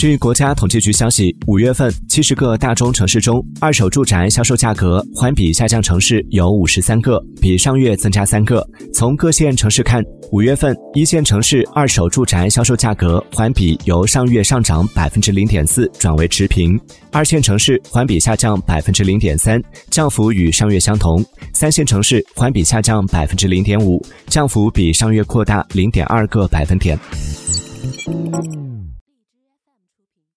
据国家统计局消息五月份七十个大中城市中二手住宅销售价格环比下降城市有五十三个比上月增加三个。从各线城市看五月份一线城市二手住宅销售价格环比由上月上涨百分之零点四转为持平二线城市环比下降百分之零点三降幅与上月相同三线城市环比下降百分之零点五降幅比上月扩大零点二个百分点。